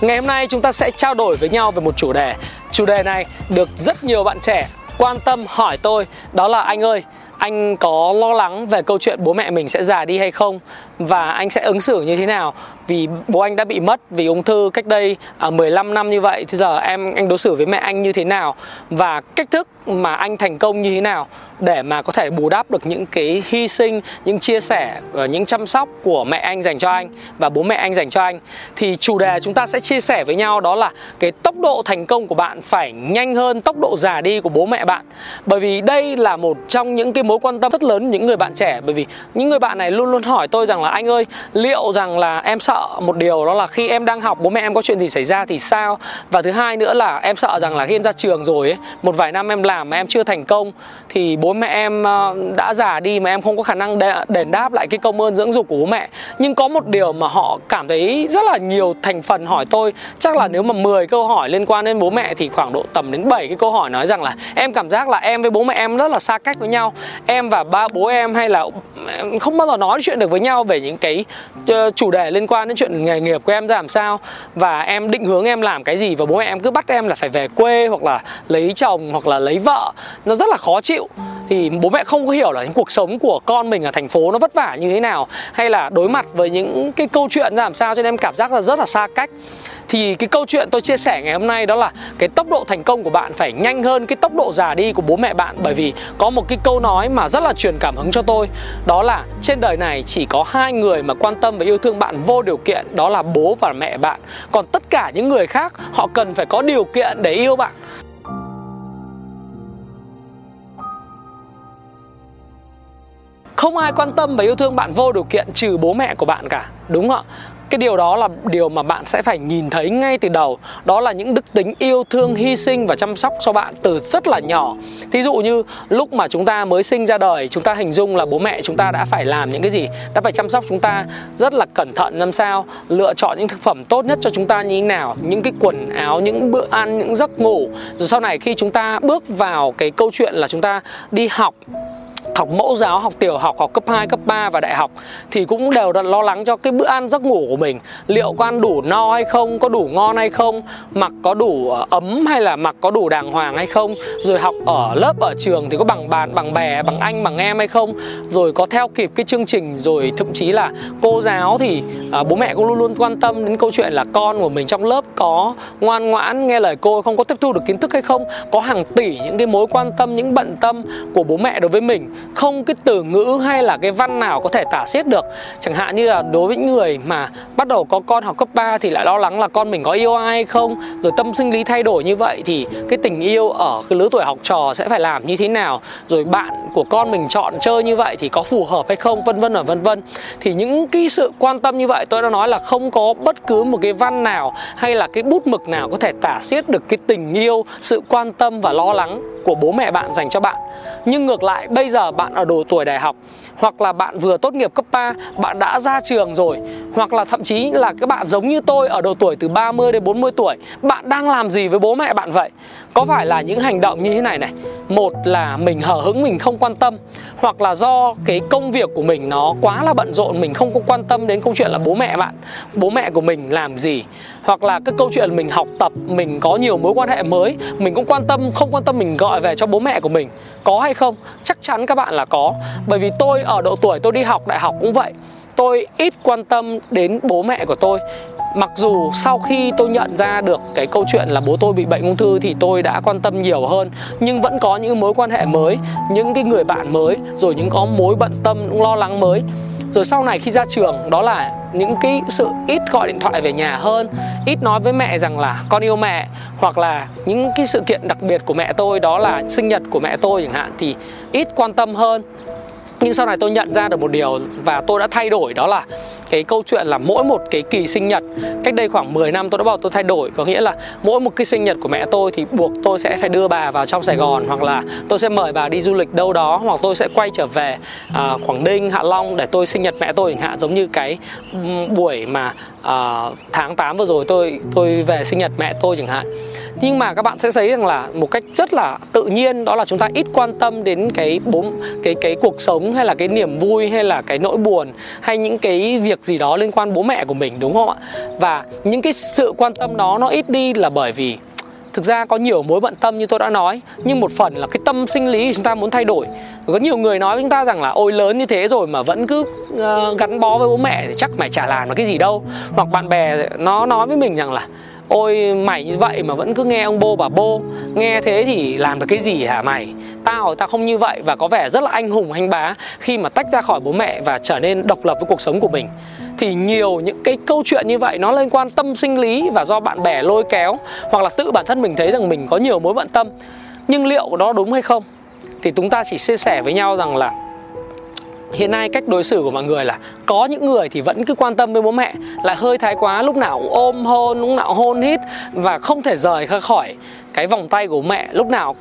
Ngày hôm nay chúng ta sẽ trao đổi với nhau về một chủ đề. Chủ đề này được rất nhiều bạn trẻ quan tâm hỏi tôi đó là anh ơi, anh có lo lắng về câu chuyện bố mẹ mình sẽ già đi hay không? Và anh sẽ ứng xử như thế nào? Vì bố anh đã bị mất vì ung thư cách đây à, 15 năm như vậy thì giờ em anh đối xử với mẹ anh như thế nào? Và cách thức mà anh thành công như thế nào? Để mà có thể bù đắp được những cái hy sinh, những chia sẻ, ờ, những chăm sóc của mẹ anh dành cho anh và bố mẹ anh dành cho anh. Thì chủ đề chúng ta sẽ chia sẻ với nhau đó là cái tốc độ thành công của bạn phải nhanh hơn tốc độ già đi của bố mẹ bạn. Bởi vì đây là một trong những cái mối quan tâm rất lớn những người bạn trẻ. Bởi vì những người bạn này luôn luôn hỏi tôi rằng là anh ơi liệu rằng là em sợ một điều đó là khi em đang học bố mẹ em có chuyện gì xảy ra thì sao? Và thứ hai nữa là em sợ rằng là khi em ra trường rồi ấy, một vài năm em làm mà em chưa thành công thì bố bố mẹ em ờ, đã già đi mà em không có khả năng đền đáp lại cái công ơn dưỡng dục của bố mẹ. Nhưng có một điều mà họ cảm thấy rất là nhiều thành phần hỏi tôi. Chắc là nếu mà 10 câu hỏi liên quan đến bố mẹ thì khoảng độ tầm đến 7 cái câu hỏi nói rằng là em cảm giác là em với bố mẹ em rất là xa cách với nhau. Em và ba bố em hay là không bao giờ nói chuyện được với nhau về những cái ờ, chủ đề liên quan đến chuyện nghề nghiệp của em ra làm sao. Và em định hướng em làm cái gì và bố mẹ em cứ bắt em là phải về quê hoặc là lấy chồng hoặc là lấy vợ. Nó rất là khó chịu thì bố mẹ không có hiểu là những cuộc sống của con mình ở thành phố nó vất vả như thế nào, hay là đối mặt với những cái câu chuyện ra làm sao cho nên em cảm giác là rất là xa cách. Thì cái câu chuyện tôi chia sẻ ngày hôm nay đó là cái tốc độ thành công của bạn phải nhanh hơn cái tốc độ già đi của bố mẹ bạn, bởi vì có một cái câu nói mà rất là truyền cảm hứng cho tôi, đó là trên đời này chỉ có hai người mà quan tâm và yêu thương bạn vô điều kiện, đó là bố và mẹ bạn. Còn tất cả những người khác, họ cần phải có điều kiện để yêu bạn. Không ai quan tâm và yêu thương bạn vô điều kiện trừ bố mẹ của bạn cả, đúng không ạ? Cái điều đó là điều mà bạn sẽ phải nhìn thấy ngay từ đầu. Đó là những đức tính yêu thương, hy sinh và chăm sóc cho bạn từ rất là nhỏ. Thí dụ như lúc mà chúng ta mới sinh ra đời, chúng ta hình dung là bố mẹ chúng ta đã phải làm những cái gì, đã phải chăm sóc chúng ta rất là cẩn thận, làm sao lựa chọn những thực phẩm tốt nhất cho chúng ta như thế nào, những cái quần áo, những bữa ăn, những giấc ngủ. Rồi sau này khi chúng ta bước vào cái câu chuyện là chúng ta đi học học mẫu giáo, học tiểu học, học cấp 2, cấp 3 và đại học thì cũng đều đã lo lắng cho cái bữa ăn giấc ngủ của mình. Liệu có ăn đủ no hay không, có đủ ngon hay không, mặc có đủ ờ, ấm hay là mặc có đủ đàng hoàng hay không, rồi học ở lớp ở trường thì có bằng bạn, bằng bè, bằng anh, bằng em hay không, rồi có theo kịp cái chương trình rồi thậm chí là cô giáo thì à, bố mẹ cũng luôn luôn quan tâm đến câu chuyện là con của mình trong lớp có ngoan ngoãn nghe lời cô không có tiếp thu được kiến thức hay không, có hàng tỷ những cái mối quan tâm, những bận tâm của bố mẹ đối với mình không cái từ ngữ hay là cái văn nào có thể tả xiết được. Chẳng hạn như là đối với những người mà bắt đầu có con học cấp 3 thì lại lo lắng là con mình có yêu ai hay không? Rồi tâm sinh lý thay đổi như vậy thì cái tình yêu ở cái lứa tuổi học trò sẽ phải làm như thế nào? Rồi bạn của con mình chọn chơi như vậy thì có phù hợp hay không? Vân vân và vân vân. Thì những cái sự quan tâm như vậy tôi đã nói là không có bất cứ một cái văn nào hay là cái bút mực nào có thể tả xiết được cái tình yêu, sự quan tâm và lo lắng của bố mẹ bạn dành cho bạn. Nhưng ngược lại, bây giờ bạn ở độ tuổi đại học hoặc là bạn vừa tốt nghiệp cấp 3, bạn đã ra trường rồi hoặc là thậm chí là các bạn giống như tôi ở độ tuổi từ 30 đến 40 tuổi, bạn đang làm gì với bố mẹ bạn vậy? Có phải là những hành động như thế này này, một là mình hở hứng mình không quan tâm hoặc là do cái công việc của mình nó quá là bận rộn mình không có quan tâm đến câu chuyện là bố mẹ bạn, bố mẹ của mình làm gì. Hoặc là cái câu chuyện mình học tập mình có nhiều mối quan hệ mới mình cũng quan tâm không quan tâm mình gọi về cho bố mẹ của mình. Có hay không? Chắc chắn các bạn là có. Bởi vì tôi ở độ tuổi tôi đi học đại học cũng vậy. Tôi ít quan tâm đến bố mẹ của tôi mặc dù sau khi tôi nhận ra được cái câu chuyện là bố tôi bị bệnh ung thư thì tôi đã quan tâm nhiều hơn, nhưng vẫn có những mối quan hệ mới, những cái người bạn mới, rồi những có mối bận tâm lo lắng mới. Rồi sau này khi ra trường, đó là những cái sự ít gọi điện thoại về nhà hơn, ít nói với mẹ rằng là con yêu mẹ hoặc là những cái sự kiện đặc biệt của mẹ tôi, đó là sinh nhật của mẹ tôi chẳng hạn, thì ít quan tâm hơn. Nhưng sau này tôi nhận ra được một điều và tôi đã thay đổi, đó là cái câu chuyện là mỗi một cái kỳ sinh nhật cách đây khoảng 10 năm tôi đã bảo tôi thay đổi. Có nghĩa là mỗi một cái sinh nhật của mẹ tôi thì buộc tôi sẽ phải đưa bà vào trong Sài Gòn hoặc là tôi sẽ mời bà đi du lịch đâu đó hoặc tôi sẽ quay trở về à, Quảng Ninh Hạ Long để tôi sinh nhật mẹ tôi chẳng hạn. Giống như cái buổi mà à, tháng 8 vừa rồi tôi tôi về sinh nhật mẹ tôi chẳng hạn. Nhưng mà các bạn sẽ thấy rằng là một cách rất là tự nhiên đó là chúng ta ít quan tâm đến cái bốn cái cái cuộc sống hay là cái niềm vui hay là cái nỗi buồn hay những cái việc gì đó liên quan bố mẹ của mình đúng không ạ? Và những cái sự quan tâm đó nó ít đi là bởi vì thực ra có nhiều mối bận tâm như tôi đã nói nhưng một phần là cái tâm sinh lý chúng ta muốn thay đổi. Có nhiều người nói với chúng ta rằng là ôi lớn như thế rồi mà vẫn cứ uh, gắn bó với bố mẹ thì chắc mày chả làm được cái gì đâu. Hoặc bạn bè nó nói với mình rằng là ôi mày như vậy mà vẫn cứ nghe ông bô bà bô nghe thế thì làm được cái gì hả mày? Tao tao không như vậy. Và có vẻ rất là anh hùng, anh bá khi mà tách ra khỏi bố mẹ và trở nên độc lập với cuộc sống của mình. Thì nhiều những cái câu chuyện như vậy nó liên quan tâm sinh lý và do bạn bè lôi kéo, hoặc là tự bản thân mình thấy rằng mình có nhiều mối bận tâm. Nhưng liệu đó đúng hay không? Thì chúng ta chỉ chia sẻ với nhau rằng là hiện nay cách đối xử của mọi người là có những người thì vẫn cứ quan tâm với bố mẹ, lại hơi thái quá, lúc nào cũng ôm hôn, lúc nào cũng hôn hít và không thể rời ra khỏi cái vòng tay của mẹ, lúc nào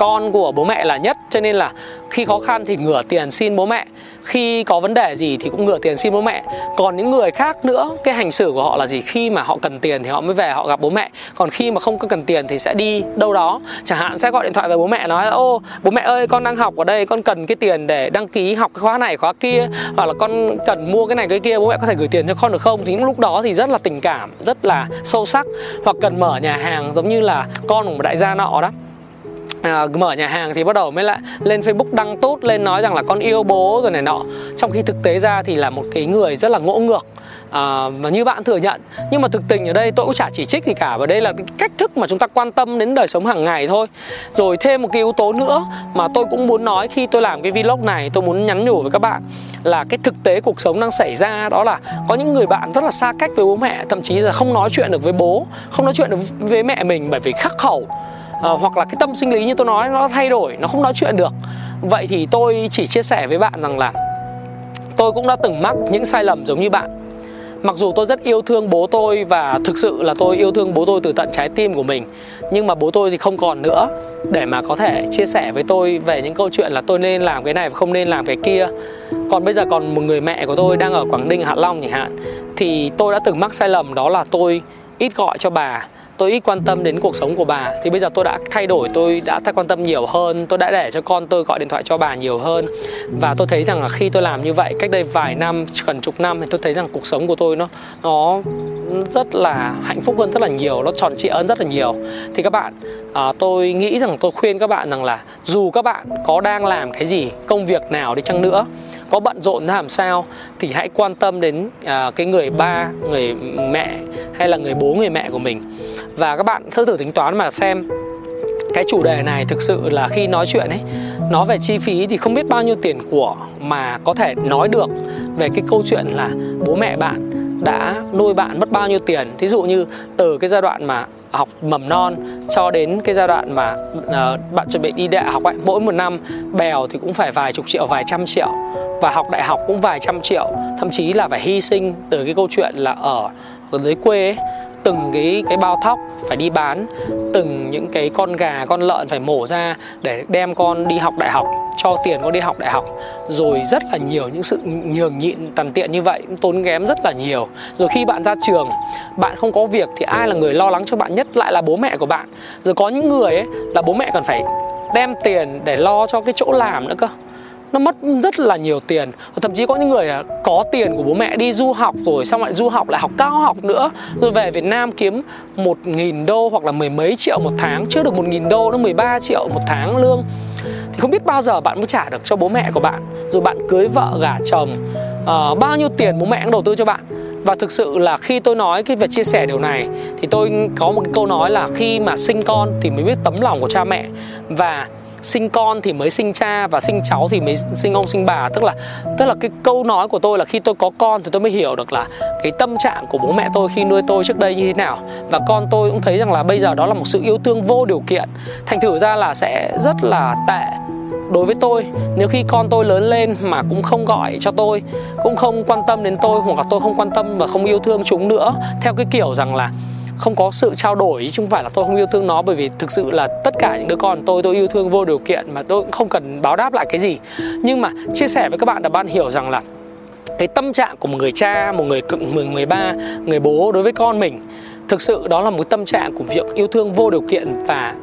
con của bố mẹ là nhất. Cho nên là khi khó khăn thì ngửa tiền xin bố mẹ. Khi có vấn đề gì thì cũng ngửa tiền xin bố mẹ. Còn những người khác nữa, cái hành xử của họ là gì? Khi mà họ cần tiền thì họ mới về, họ gặp bố mẹ. Còn khi mà không có cần tiền thì sẽ đi đâu đó. Chẳng hạn sẽ gọi điện thoại về bố mẹ nói, ô, bố mẹ ơi, con đang học ở đây, con cần cái tiền để đăng ký học cái khóa này, khóa kia. Hoặc là con cần mua cái này, cái kia, bố mẹ có thể gửi tiền cho con được không? Thì những lúc đó thì rất là tình cảm, rất là sâu sắc. Hoặc cần mở nhà hàng giống như là con của một đại gia nọ đó à, mở nhà hàng thì bắt đầu mới lại lên Facebook đăng tốt lên nói rằng là con yêu bố rồi này nọ. Trong khi thực tế ra thì là một cái người rất là ngỗ ngược. À, và như bạn thừa nhận. Nhưng mà thực tình ở đây tôi cũng chả chỉ trích gì cả. Và đây là cái cách thức mà chúng ta quan tâm đến đời sống hàng ngày thôi. Rồi thêm một cái yếu tố nữa mà tôi cũng muốn nói khi tôi làm cái vlog này tôi muốn nhắn nhủ với các bạn là cái thực tế cuộc sống đang xảy ra đó là có những người bạn rất là xa cách với bố mẹ thậm chí là không nói chuyện được với bố không nói chuyện được với mẹ mình bởi vì khắc khẩu à, hoặc là cái tâm sinh lý như tôi nói nó thay đổi nó không nói chuyện được. Vậy thì tôi chỉ chia sẻ với bạn rằng là tôi cũng đã từng mắc những sai lầm giống như bạn. Mặc dù tôi rất yêu thương bố tôi và thực sự là tôi yêu thương bố tôi từ tận trái tim của mình nhưng mà bố tôi thì không còn nữa. Để mà có thể chia sẻ với tôi về những câu chuyện là tôi nên làm cái này và không nên làm cái kia. Còn bây giờ còn một người mẹ của tôi đang ở quảng ninh hạ long chẳng hạn thì tôi đã từng mắc sai lầm đó là tôi ít gọi cho bà tôi ít quan tâm đến cuộc sống của bà. Thì bây giờ tôi đã thay đổi tôi đã thay quan tâm nhiều hơn tôi đã để cho con tôi gọi điện thoại cho bà nhiều hơn. Và tôi thấy rằng là khi tôi làm như vậy cách đây vài năm gần chục năm thì tôi thấy rằng cuộc sống của tôi nó nó rất là hạnh phúc hơn rất là nhiều nó tròn trịa hơn rất là nhiều. Thì các bạn à, tôi nghĩ rằng tôi khuyên các bạn rằng là dù các bạn có đang làm cái gì công việc nào đi chăng nữa có bận rộn ra làm sao thì hãy quan tâm đến à, cái người ba người mẹ hay là người bố người mẹ của mình. Và các bạn thử thử tính toán mà xem cái chủ đề này thực sự là khi nói chuyện ấy nói về chi phí thì không biết bao nhiêu tiền của mà có thể nói được về cái câu chuyện là bố mẹ bạn đã nuôi bạn mất bao nhiêu tiền. Thí dụ như từ cái giai đoạn mà học mầm non cho đến cái giai đoạn mà uh, bạn chuẩn bị đi đại học ấy mỗi một năm bèo thì cũng phải vài chục triệu vài trăm triệu. Và học đại học cũng vài trăm triệu. Thậm chí là phải hy sinh từ cái câu chuyện là ở ở dưới quê ấy, từng cái cái bao thóc phải đi bán, từng những cái con gà, con lợn phải mổ ra để đem con đi học đại học, cho tiền con đi học đại học. Rồi rất là nhiều những sự nhường nhịn tằn tiện như vậy, tốn kém rất là nhiều. Rồi khi bạn ra trường, bạn không có việc thì ai là người lo lắng cho bạn nhất? Lại là bố mẹ của bạn. Rồi có những người ấy, là bố mẹ còn phải đem tiền để lo cho cái chỗ làm nữa cơ nó mất rất là nhiều tiền. Thậm chí có những người là có tiền của bố mẹ đi du học rồi xong lại du học lại học cao học nữa. Rồi về Việt Nam kiếm một nghìn đô hoặc là mười mấy triệu một tháng chưa được một nghìn đô nó 13 triệu một tháng lương. Thì không biết bao giờ bạn mới trả được cho bố mẹ của bạn. Rồi bạn cưới vợ gả chồng uh, bao nhiêu tiền bố mẹ cũng đầu tư cho bạn. Và thực sự là khi tôi nói cái việc chia sẻ điều này thì tôi có một cái câu nói là khi mà sinh con thì mới biết tấm lòng của cha mẹ. Và sinh con thì mới sinh cha và sinh cháu thì mới sinh ông, sinh bà. Tức là tức là cái câu nói của tôi là khi tôi có con thì tôi mới hiểu được là cái tâm trạng của bố mẹ tôi khi nuôi tôi trước đây như thế nào. Và con tôi cũng thấy rằng là bây giờ đó là một sự yêu thương vô điều kiện. Thành thử ra là sẽ rất là tệ đối với tôi. Nếu khi con tôi lớn lên mà cũng không gọi cho tôi, cũng không quan tâm đến tôi hoặc là tôi không quan tâm và không yêu thương chúng nữa, theo cái kiểu rằng là không có sự trao đổi, chứ không phải là tôi không yêu thương nó, bởi vì thực sự là tất cả những đứa con tôi tôi yêu thương vô điều kiện mà tôi cũng không cần báo đáp lại cái gì. Nhưng mà chia sẻ với các bạn là bạn hiểu rằng là cái tâm trạng của một người cha, một người cựng, một người ba, người bố đối với con mình, thực sự đó là một tâm trạng của việc yêu thương vô điều kiện và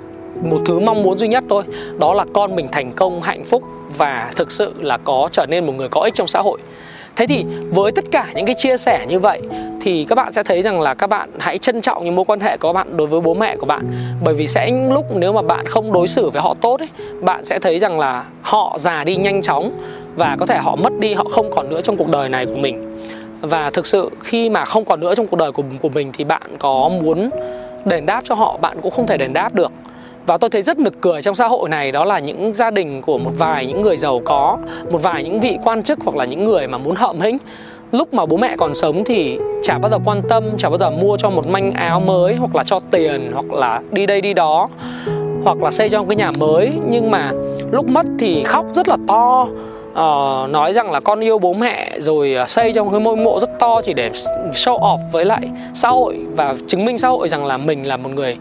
một thứ mong muốn duy nhất thôi. Đó là con mình thành công, hạnh phúc và thực sự là có trở nên một người có ích trong xã hội thế thì với tất cả những cái chia sẻ như vậy thì các bạn sẽ thấy rằng là các bạn hãy trân trọng những mối quan hệ của bạn đối với bố mẹ của bạn. Bởi vì sẽ những lúc nếu mà bạn không đối xử với họ tốt ấy, bạn sẽ thấy rằng là họ già đi nhanh chóng và có thể họ mất đi, họ không còn nữa trong cuộc đời này của mình. Và thực sự khi mà không còn nữa trong cuộc đời của của mình thì bạn có muốn đền đáp cho họ, bạn cũng không thể đền đáp được và tôi thấy rất nực cười trong xã hội này đó là những gia đình của một vài những người giàu có một vài những vị quan chức hoặc là những người mà muốn hợm hĩnh. Lúc mà bố mẹ còn sống thì chả bao giờ quan tâm chả bao giờ mua cho một manh áo mới hoặc là cho tiền hoặc là đi đây đi đó hoặc là xây cho một cái nhà mới. Nhưng mà lúc mất thì khóc rất là to. Uh, nói rằng là con yêu bố mẹ rồi ờ, xây trong cái ngôi mộ rất to chỉ để show off với lại xã hội và chứng minh xã hội rằng là mình là một người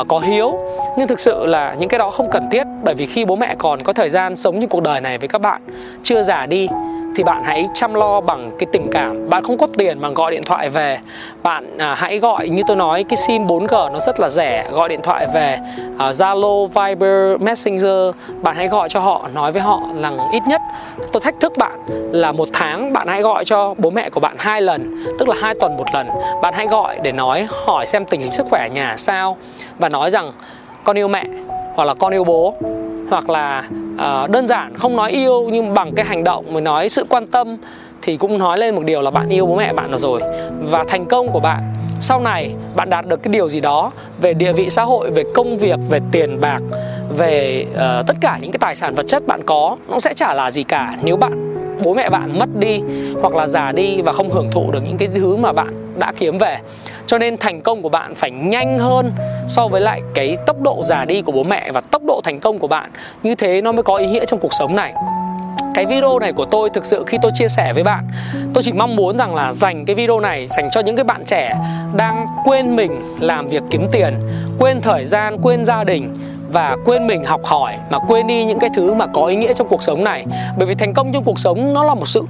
uh, có hiếu nhưng thực sự là những cái đó không cần thiết bởi vì khi bố mẹ còn có thời gian sống như cuộc đời này với các bạn chưa già đi thì bạn hãy chăm lo bằng cái tình cảm. Bạn không có tiền mà gọi điện thoại về. Bạn à, hãy gọi như tôi nói cái sim 4G nó rất là rẻ. Gọi điện thoại về à, Zalo, Viber, Messenger. Bạn hãy gọi cho họ nói với họ rằng ít nhất tôi thách thức bạn là một tháng bạn hãy gọi cho bố mẹ của bạn hai lần tức là hai tuần một lần. Bạn hãy gọi để nói hỏi xem tình hình sức khỏe nhà sao và nói rằng con yêu mẹ hoặc là con yêu bố hoặc là uh, đơn giản không nói yêu nhưng bằng cái hành động mình nói sự quan tâm thì cũng nói lên một điều là bạn yêu bố mẹ bạn rồi. Và thành công của bạn sau này bạn đạt được cái điều gì đó về địa vị xã hội về công việc về tiền bạc về uh, tất cả những cái tài sản vật chất bạn có nó sẽ chả là gì cả. Nếu bạn bố mẹ bạn mất đi hoặc là già đi và không hưởng thụ được những cái thứ mà bạn đã kiếm về. Cho nên thành công của bạn phải nhanh hơn so với lại cái tốc độ già đi của bố mẹ và tốc độ thành công của bạn. Như thế nó mới có ý nghĩa trong cuộc sống này. Cái video này của tôi thực sự khi tôi chia sẻ với bạn, tôi chỉ mong muốn rằng là dành cái video này dành cho những cái bạn trẻ đang quên mình làm việc kiếm tiền, quên thời gian, quên gia đình và quên mình học hỏi mà quên đi những cái thứ mà có ý nghĩa trong cuộc sống này. Bởi vì thành công trong cuộc sống nó là một sự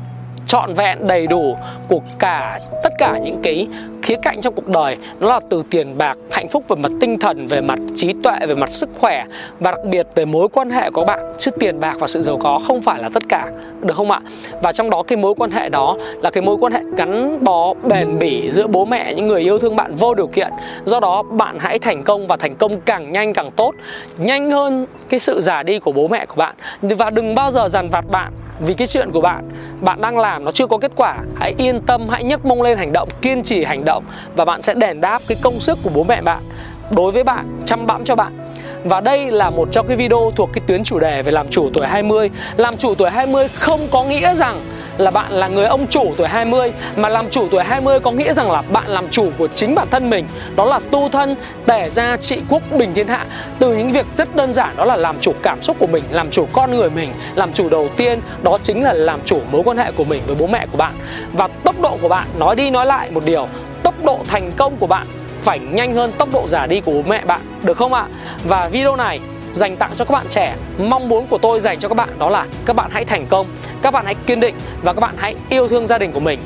trọn vẹn, đầy đủ của cả tất cả những cái khía cạnh trong cuộc đời. Nó là từ tiền bạc, hạnh phúc về mặt tinh thần, về mặt trí tuệ, về mặt sức khỏe và đặc biệt về mối quan hệ của bạn. Chứ tiền bạc và sự giàu có không phải là tất cả, được không ạ? Và trong đó cái mối quan hệ đó là cái mối quan hệ gắn bó, bền bỉ giữa bố mẹ, những người yêu thương bạn vô điều kiện. Do đó bạn hãy thành công và thành công càng nhanh càng tốt. Nhanh hơn cái sự già đi của bố mẹ của bạn. Và đừng bao giờ dằn vặt bạn vì cái chuyện của bạn bạn đang làm nó chưa có kết quả, hãy yên tâm, hãy nhấc mông lên hành động, kiên trì hành động và bạn sẽ đền đáp cái công sức của bố mẹ bạn đối với bạn, chăm bẵm cho bạn. Và đây là một trong cái video thuộc cái tuyến chủ đề về làm chủ tuổi 20 Làm chủ tuổi 20 không có nghĩa rằng là bạn là người ông chủ tuổi 20 Mà làm chủ tuổi 20 có nghĩa rằng là bạn làm chủ của chính bản thân mình. Đó là tu thân, tể ra, trị quốc, bình thiên hạ. Từ những việc rất đơn giản đó là làm chủ cảm xúc của mình Làm chủ con người mình Làm chủ đầu tiên đó chính là làm chủ mối quan hệ của mình với bố mẹ của bạn. Và tốc độ của bạn nói đi nói lại một điều Tốc độ thành công của bạn phải nhanh hơn tốc độ giả đi của bố mẹ bạn được không ạ? Và video này dành tặng cho các bạn trẻ. Mong muốn của tôi dành cho các bạn đó là các bạn hãy thành công, các bạn hãy kiên định và các bạn hãy yêu thương gia đình của mình.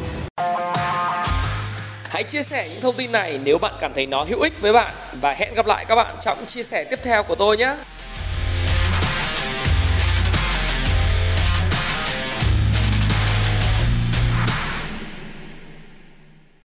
Hãy chia sẻ những thông tin này nếu bạn cảm thấy nó hữu ích với bạn. Và hẹn gặp lại các bạn trong chia sẻ tiếp theo của tôi nhé.